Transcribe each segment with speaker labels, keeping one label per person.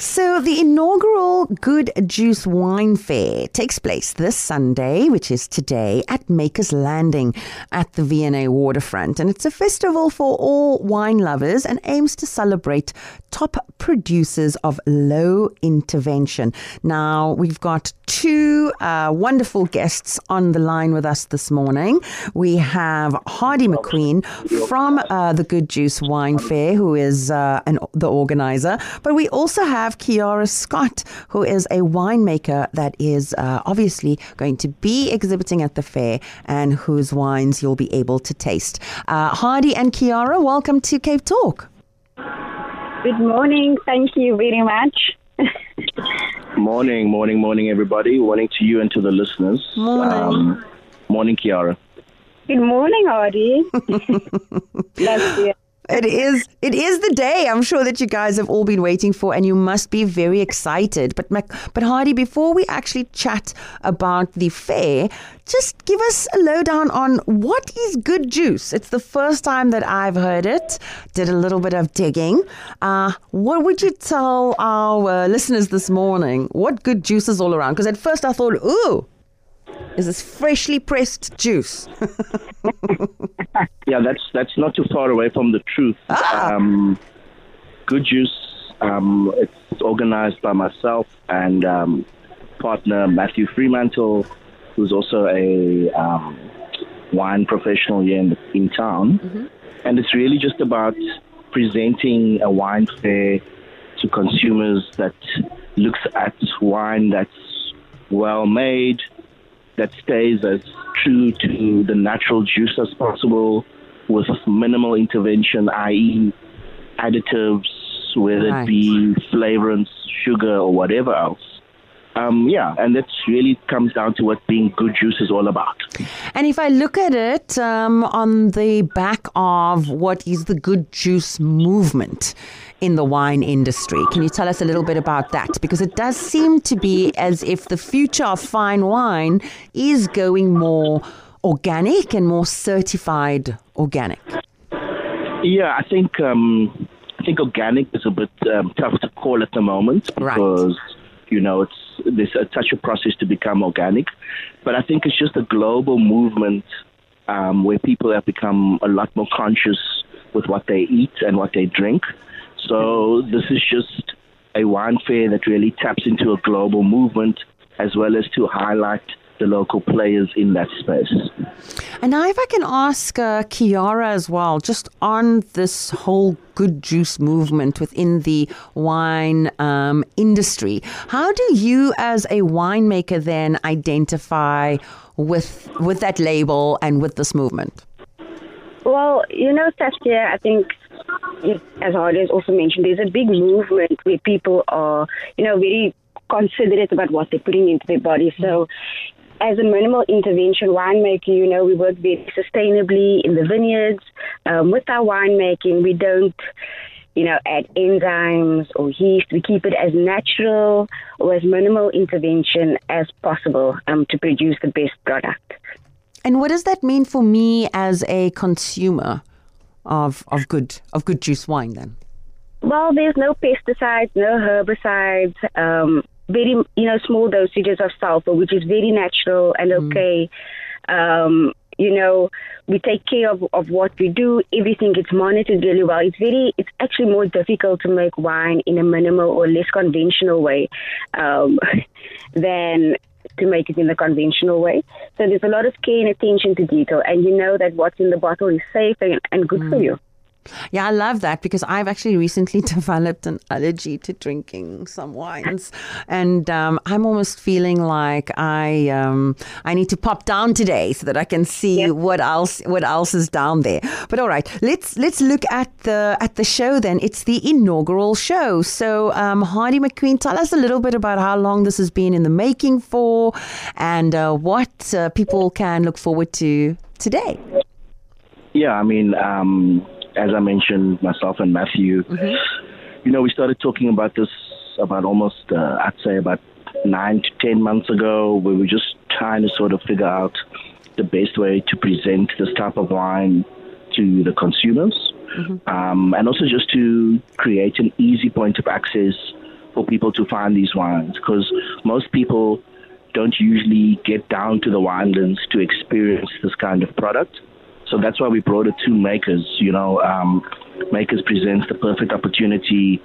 Speaker 1: So, the inaugural Good Juice Wine Fair takes place this Sunday, which is today, at Maker's Landing at the V&A waterfront. And it's a festival for all wine lovers and aims to celebrate top producers of low intervention. Now, we've got two uh, wonderful guests on the line with us this morning. We have Hardy McQueen from uh, the Good Juice Wine Fair, who is uh, an, the organizer, but we also have Kiara Scott, who is a winemaker that is uh, obviously going to be exhibiting at the fair and whose wines you'll be able to taste. Uh, Hardy and Kiara, welcome to Cape Talk.
Speaker 2: Good morning. Thank you very much.
Speaker 3: morning, morning, morning, everybody. Morning to you and to the listeners.
Speaker 1: Morning. Um,
Speaker 3: morning, Kiara.
Speaker 2: Good morning, Artie. Love you.
Speaker 1: It is. It is the day. I'm sure that you guys have all been waiting for, and you must be very excited. But, but Hardy, before we actually chat about the fair, just give us a lowdown on what is good juice. It's the first time that I've heard it. Did a little bit of digging. Uh, what would you tell our uh, listeners this morning? What good juice is all around? Because at first I thought, ooh, is this freshly pressed juice?
Speaker 3: yeah, that's that's not too far away from the truth. Ah. Um, good juice. Um, it's organized by myself and um, partner Matthew Fremantle, who's also a um, wine professional here in, in town. Mm-hmm. And it's really just about presenting a wine fair to consumers that looks at wine that's well made, that stays as true to the natural juice as possible with minimal intervention, i.e., additives, whether right. it be flavorants, sugar, or whatever else. Um, yeah, and that really comes down to what being good juice is all about.
Speaker 1: And if I look at it um, on the back of what is the good juice movement in the wine industry, can you tell us a little bit about that? Because it does seem to be as if the future of fine wine is going more organic and more certified organic.
Speaker 3: Yeah, I think um, I think organic is a bit um, tough to call at the moment because. Right you know, it's there's a, such a process to become organic. But I think it's just a global movement um, where people have become a lot more conscious with what they eat and what they drink. So this is just a wine fair that really taps into a global movement as well as to highlight the local players in that space.
Speaker 1: And now, if I can ask uh, Kiara as well, just on this whole good juice movement within the wine um, industry, how do you, as a winemaker, then identify with with that label and with this movement?
Speaker 2: Well, you know, Saskia, I think as Hardy has also mentioned, there's a big movement where people are, you know, very considerate about what they're putting into their body. So as a minimal intervention winemaker, you know, we work very sustainably in the vineyards. Um, with our winemaking, we don't, you know, add enzymes or yeast. We keep it as natural or as minimal intervention as possible um, to produce the best product.
Speaker 1: And what does that mean for me as a consumer of, of good of good juice wine then?
Speaker 2: Well, there's no pesticides, no herbicides. Um, very you know small dosages of sulfur, which is very natural and mm. okay. Mm. Um, you know, we take care of, of what we do. Everything gets monitored really well. It's very, it's actually more difficult to make wine in a minimal or less conventional way um, than to make it in the conventional way. So there's a lot of care and attention to detail, and you know that what's in the bottle is safe and, and good mm. for you.
Speaker 1: Yeah, I love that because I've actually recently developed an allergy to drinking some wines, and um, I'm almost feeling like I um, I need to pop down today so that I can see yeah. what else what else is down there. But all right, let's let's look at the at the show then. It's the inaugural show. So um, Hardy McQueen, tell us a little bit about how long this has been in the making for, and uh, what uh, people can look forward to today.
Speaker 3: Yeah, I mean um, as I mentioned, myself and Matthew, mm-hmm. you know, we started talking about this about almost, uh, I'd say, about nine to ten months ago. where We were just trying to sort of figure out the best way to present this type of wine to the consumers, mm-hmm. um, and also just to create an easy point of access for people to find these wines because most people don't usually get down to the winelands to experience this kind of product. So that's why we brought it to Makers. You know, um, Makers presents the perfect opportunity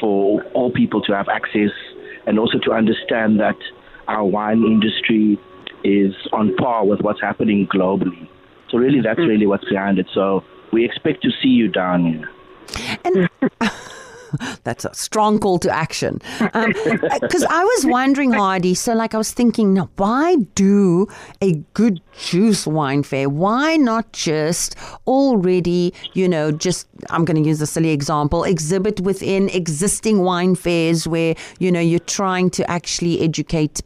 Speaker 3: for all people to have access and also to understand that our wine industry is on par with what's happening globally. So really, that's really what's behind it. So we expect to see you down here.
Speaker 1: And that's a strong call to action. Because um, I was wondering, Hardy, so like I was thinking, now, why do a good juice wine fair? Why not just already, you know, just, I'm going to use a silly example, exhibit within existing wine fairs where, you know, you're trying to actually educate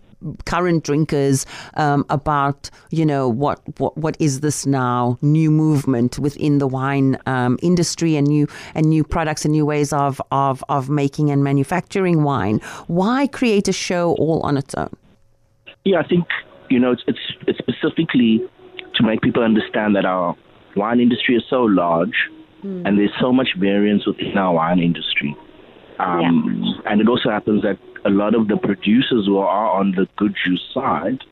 Speaker 1: current drinkers um, about you know what, what what is this now new movement within the wine um, industry and new and new products and new ways of, of of making and manufacturing wine. Why create a show all on its own?
Speaker 3: Yeah, I think you know it's it's, it's specifically to make people understand that our wine industry is so large mm. and there's so much variance within our wine industry. Um, yeah. And it also happens that a lot of the producers who are on the good juice side,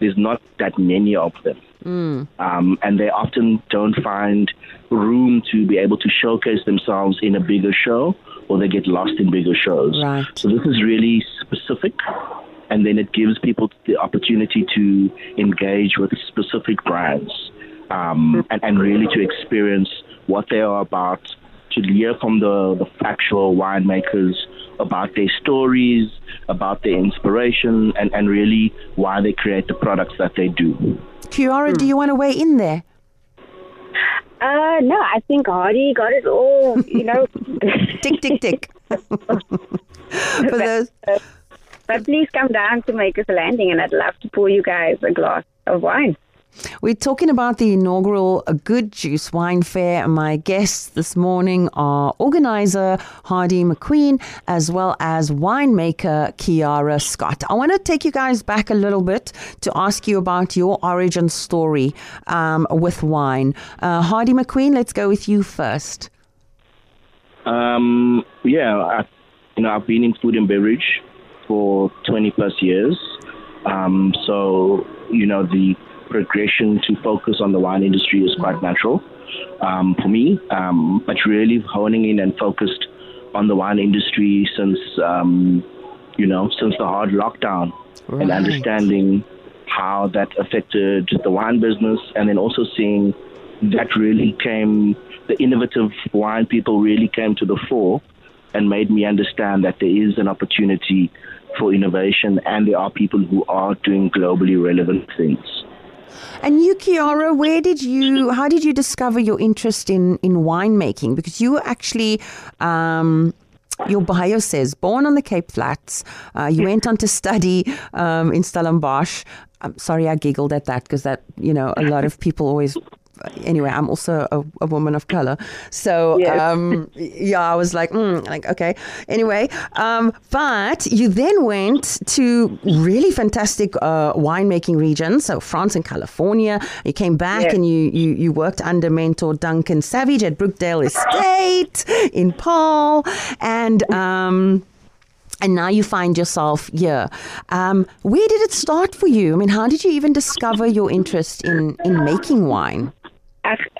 Speaker 3: there's not that many of them. Mm. Um, and they often don't find room to be able to showcase themselves in a bigger show or they get lost in bigger shows.
Speaker 1: Right.
Speaker 3: So this is really specific and then it gives people the opportunity to engage with specific brands um, and, and really to experience what they are about, to hear from the, the factual winemakers about their stories, about their inspiration, and, and really why they create the products that they do.
Speaker 1: Kiara, do you want to weigh in there?
Speaker 2: Uh, no, I think Hardy got it all, you know.
Speaker 1: tick, tick, tick. For those.
Speaker 2: But please come down to make Makers Landing, and I'd love to pour you guys a glass of wine.
Speaker 1: We're talking about the inaugural Good Juice Wine Fair. My guests this morning are organizer Hardy McQueen as well as winemaker Kiara Scott. I want to take you guys back a little bit to ask you about your origin story um, with wine. Uh, Hardy McQueen, let's go with you first.
Speaker 3: Um, yeah, I, you know, I've been in food and beverage for 20 plus years. Um, so, you know, the progression to focus on the wine industry is quite natural um, for me, um, but really honing in and focused on the wine industry since, um, you know, since the hard lockdown right. and understanding how that affected the wine business and then also seeing that really came, the innovative wine people really came to the fore and made me understand that there is an opportunity for innovation and there are people who are doing globally relevant things.
Speaker 1: And you, Kiara, where did you, how did you discover your interest in, in winemaking? Because you were actually, um, your bio says born on the Cape Flats. Uh, you went on to study um, in Stellenbosch. I'm sorry, I giggled at that because that, you know, a lot of people always anyway, I'm also a, a woman of color. So, yes. um, yeah, I was like, mm, like, okay. Anyway, um, but you then went to really fantastic uh, winemaking regions, so France and California. You came back yes. and you, you, you worked under mentor Duncan Savage at Brookdale Estate in Paarl, And, um, and now you find yourself here. Um, where did it start for you? I mean, how did you even discover your interest in, in making wine?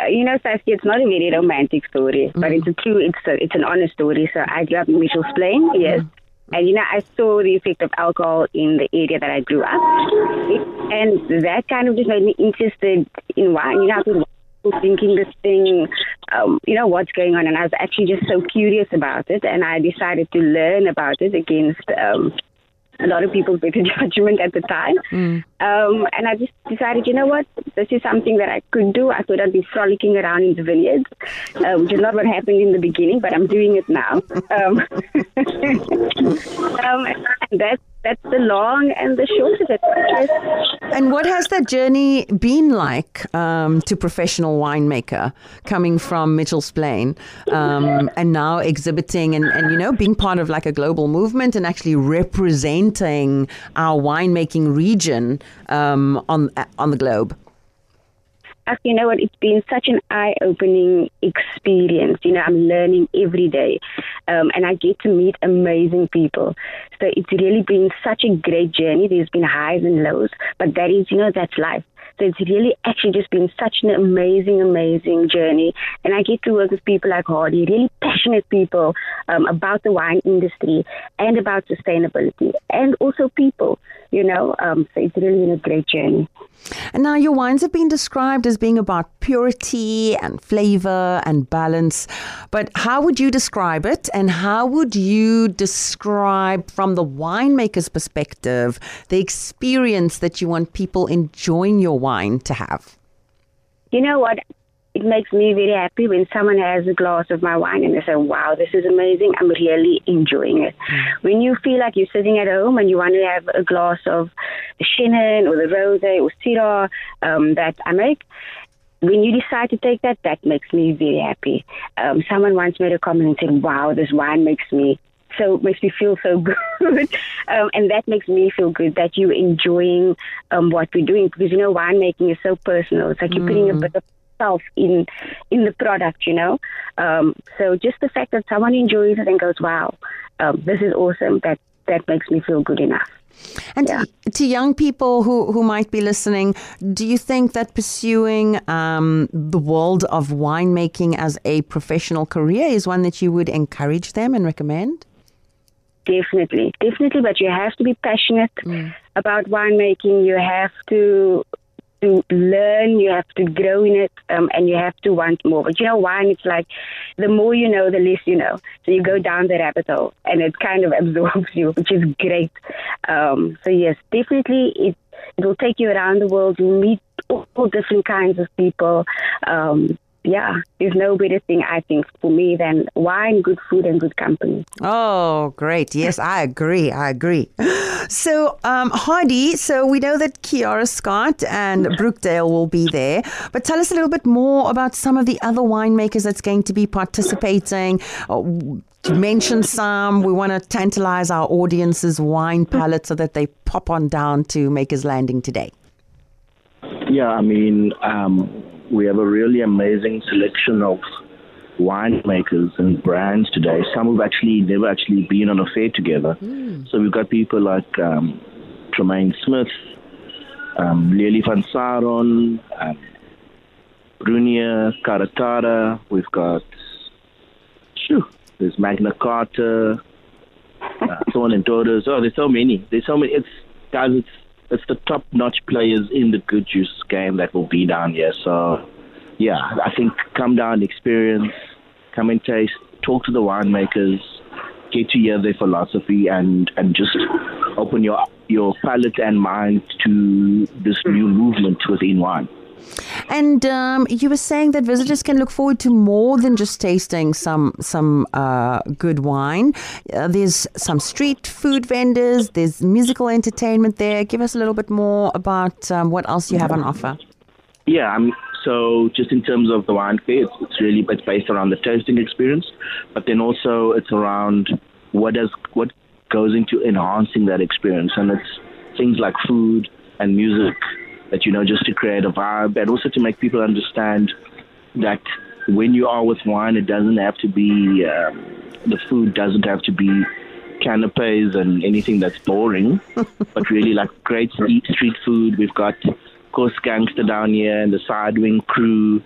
Speaker 2: You know, Saskia, it's not a very romantic story, mm-hmm. but it's a true, it's a, it's an honest story. So I grew up in Mitchell's Plain, yes. Mm-hmm. And, you know, I saw the effect of alcohol in the area that I grew up. And that kind of just made me interested in why You know, I was thinking this thing, um, you know, what's going on. And I was actually just so curious about it. And I decided to learn about it against um, a lot of people's better judgment at the time. Mm. Um, and I just decided, you know what, this is something that I could do. I thought I'd be frolicking around in the vineyards, uh, which is not what happened in the beginning, but I'm doing it now. Um, um, and that's that's the long and the short of it.
Speaker 1: And what has that journey been like um, to professional winemaker coming from Mitchell's Plain um, and now exhibiting and, and, you know, being part of like a global movement and actually representing our winemaking region um, on, on the globe?
Speaker 2: You know what, it's been such an eye opening experience. You know, I'm learning every day um, and I get to meet amazing people. So it's really been such a great journey. There's been highs and lows, but that is, you know, that's life. So it's really actually just been such an amazing, amazing journey. And I get to work with people like Hardy, really passionate people um, about the wine industry and about sustainability and also people, you know. Um, so it's really been a great journey.
Speaker 1: And now your wines have been described as being about purity and flavor and balance. But how would you describe it? And how would you describe, from the winemaker's perspective, the experience that you want people enjoying your wine to have?
Speaker 2: You know what? it makes me very happy when someone has a glass of my wine and they say, wow, this is amazing. I'm really enjoying it. Mm. When you feel like you're sitting at home and you want to have a glass of the Chenin or the Rose or Syrah um, that I make, when you decide to take that, that makes me very happy. Um, someone once made a comment and said, wow, this wine makes me so makes me feel so good, um, and that makes me feel good that you're enjoying um, what we're doing because you know winemaking is so personal. It's like you're putting a mm. bit of yourself in in the product, you know. Um, so just the fact that someone enjoys it and goes, "Wow, um, this is awesome," that that makes me feel good enough.
Speaker 1: And yeah. to, to, young people who, who might be listening, do you think that pursuing um, the world of winemaking as a professional career is one that you would encourage them and recommend?
Speaker 2: Definitely, definitely. But you have to be passionate mm. about winemaking. You have to to learn, you have to grow in it, um, and you have to want more. But you know, wine, it's like the more you know, the less you know. So you go down the rabbit hole, and it kind of absorbs you, which is great. Um, so yes, definitely, it it will take you around the world. You'll meet all different kinds of people. Um, yeah, there's no better thing I think for me than wine, good food, and good company.
Speaker 1: Oh, great! Yes, I agree. I agree. So, um, Hardy, so we know that Kiara Scott and Brookdale will be there, but tell us a little bit more about some of the other winemakers that's going to be participating. Uh, mention some. We want to tantalize our audience's wine palate so that they pop on down to Makers Landing today.
Speaker 3: Yeah, I mean, um, we have a really amazing selection of winemakers and brands today. Some have actually never actually been on a fair together. Mm. So we've got people like um, Tremaine Smith, um, Lily van Saron, um, Brunia Karatara. We've got, shoo, there's Magna Carta, uh, so on and daughters. Oh, there's so many. There's so many. It's guys. It's it's the top notch players in the good juice game that will be down here. So yeah, I think come down, experience, come and taste, talk to the winemakers, get to hear their philosophy, and and just open your your palate and mind to this new movement within wine.
Speaker 1: And um, you were saying that visitors can look forward to more than just tasting some some uh, good wine. Uh, there's some street food vendors. There's musical entertainment there. Give us a little bit more about um, what else you have on offer.
Speaker 3: Yeah, I'm so just in terms of the wine fair, it's, it's really it's based around the tasting experience, but then also it's around what does what goes into enhancing that experience, and it's things like food and music that you know just to create a vibe, and also to make people understand that when you are with wine, it doesn't have to be um, the food doesn't have to be canapes and anything that's boring, but really like great street food. We've got course, Gangster down here and the Sidewing crew.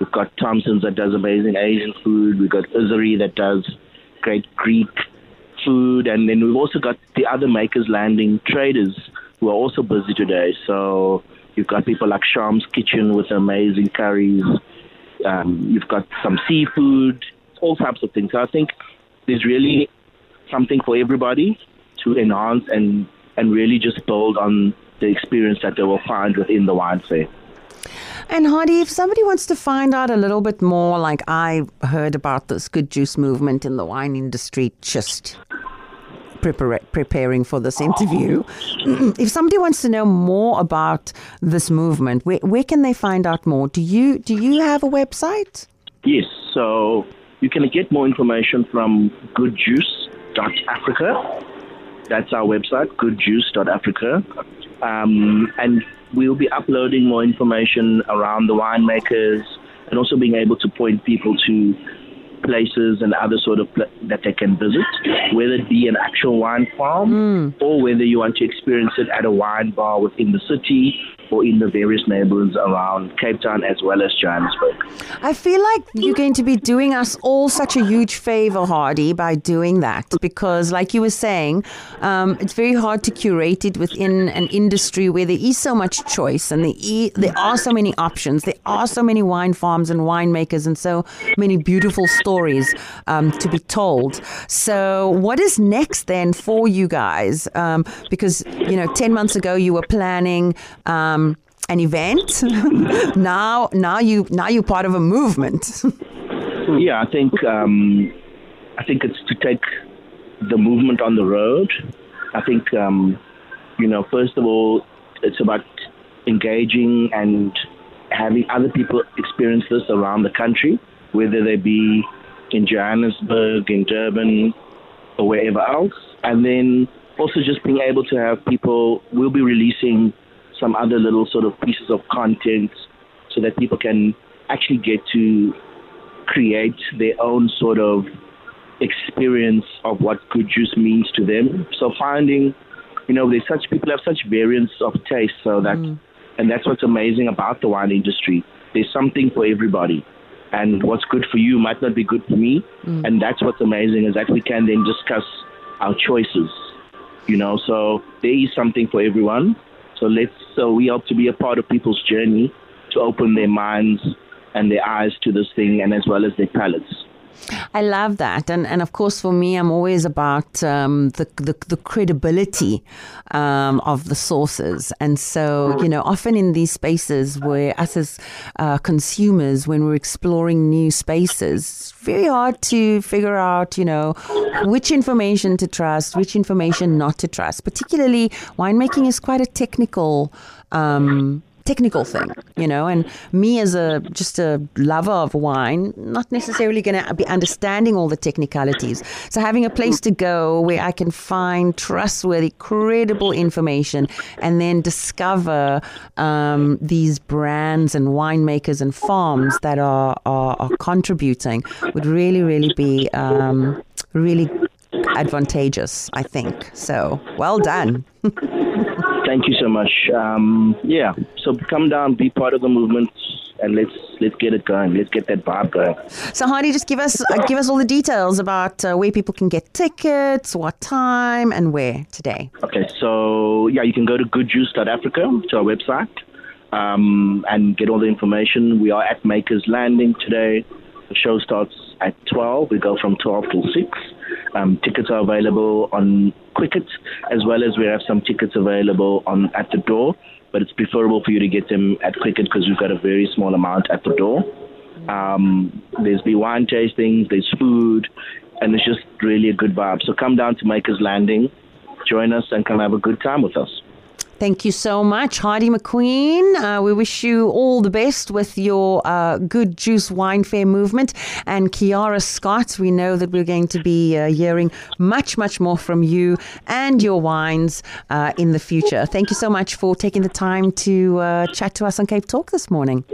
Speaker 3: We've got Thompson's that does amazing Asian food. We've got Uzuri that does great Greek food. And then we've also got the other Makers Landing traders who are also busy today. So you've got people like Sham's Kitchen with amazing curries. Um, you've got some seafood, all types of things. So I think there's really something for everybody to enhance and, and really just build on the experience that they will find within the wine fair.
Speaker 1: And Hardy, if somebody wants to find out a little bit more, like I heard about this good juice movement in the wine industry just preparing for this interview, if somebody wants to know more about this movement, where, where can they find out more? Do you do you have a website?
Speaker 3: Yes, so you can get more information from goodjuice.africa. That's our website, goodjuice.africa. Um, and we'll be uploading more information around the winemakers and also being able to point people to places and other sort of pl- that they can visit, whether it be an actual wine farm mm. or whether you want to experience it at a wine bar within the city or in the various neighborhoods around Cape Town as well as Johannesburg.
Speaker 1: I feel like you're going to be doing us all such a huge favor, Hardy, by doing that because, like you were saying, um, it's very hard to curate it within an industry where there is so much choice and there, there are so many options. There are so many wine farms and winemakers and so many beautiful stories um, to be told. So, what is next then for you guys? Um, because, you know, 10 months ago you were planning. Um, an event. now, now you now you're part of a movement.
Speaker 3: yeah, I think um, I think it's to take the movement on the road. I think um, you know, first of all, it's about engaging and having other people experience this around the country, whether they be in Johannesburg, in Durban, or wherever else. And then also just being able to have people, we'll be releasing some other little sort of pieces of content so that people can actually get to create their own sort of experience of what good juice means to them. So finding, you know, there's such people have such variance of taste, so that, mm. and that's what's amazing about the wine industry. There's something for everybody, and what's good for you might not be good for me, mm. and that's what's amazing is that we can then discuss our choices. You know, so there is something for everyone, so let's so we hope to be a part of people's journey to open their minds and their eyes to this thing, and as well as their palates.
Speaker 1: I love that, and and of course for me, I'm always about um, the, the, the credibility um, of the sources, and so you know, often in these spaces where us as uh, consumers, when we're exploring new spaces, it's very hard to figure out, you know, which information to trust, which information not to trust. Particularly, winemaking is quite a technical. Um, technical thing, you know. And me, as a just a lover of wine, not necessarily going to be understanding all the technicalities. So having a place to go where I can find trustworthy, credible information, and then discover um, these brands and winemakers and farms that are are, are contributing would really, really be um, really advantageous. I think so. Well done.
Speaker 3: Thank you so much. Um, yeah, so come down, be part of the movement, and let's let's get it going. Let's get that vibe going.
Speaker 1: So, Hardy, just give us uh, give us all the details about uh, where people can get tickets, what time, and where today.
Speaker 3: Okay, so yeah, you can go to goodjuice.africa to our website um, and get all the information. We are at Makers Landing today. The show starts at 12. We go from 12 till 6. Um, tickets are available on Quicket, as well as we have some tickets available on at the door. But it's preferable for you to get them at Quicket because we've got a very small amount at the door. Um, there's be wine tastings, there's food, and it's just really a good vibe. So come down to Makers Landing, join us, and come have a good time with us.
Speaker 1: Thank you so much, Heidi McQueen. Uh, we wish you all the best with your uh, Good Juice Wine Fair movement. And Kiara Scott, we know that we're going to be uh, hearing much, much more from you and your wines uh, in the future. Thank you so much for taking the time to uh, chat to us on Cape Talk this morning.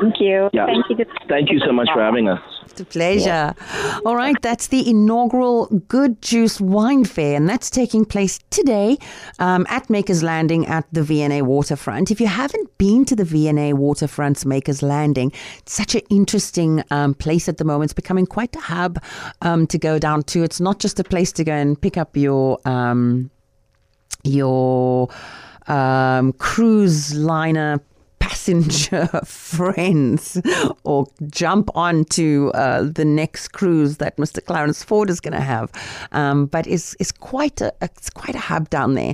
Speaker 2: Thank you.
Speaker 3: Yeah.
Speaker 2: Thank you.
Speaker 3: Thank you so much for having us.
Speaker 1: It's a pleasure. Yeah. All right, that's the inaugural Good Juice Wine Fair, and that's taking place today um, at Makers Landing at the V&A Waterfront. If you haven't been to the V&A Waterfront's Makers Landing, it's such an interesting um, place at the moment. It's becoming quite a hub um, to go down to. It's not just a place to go and pick up your um, your um, cruise liner passenger friends or jump on to uh, the next cruise that Mr. Clarence Ford is going to have. Um, but it's, it's quite a it's quite a hub down there.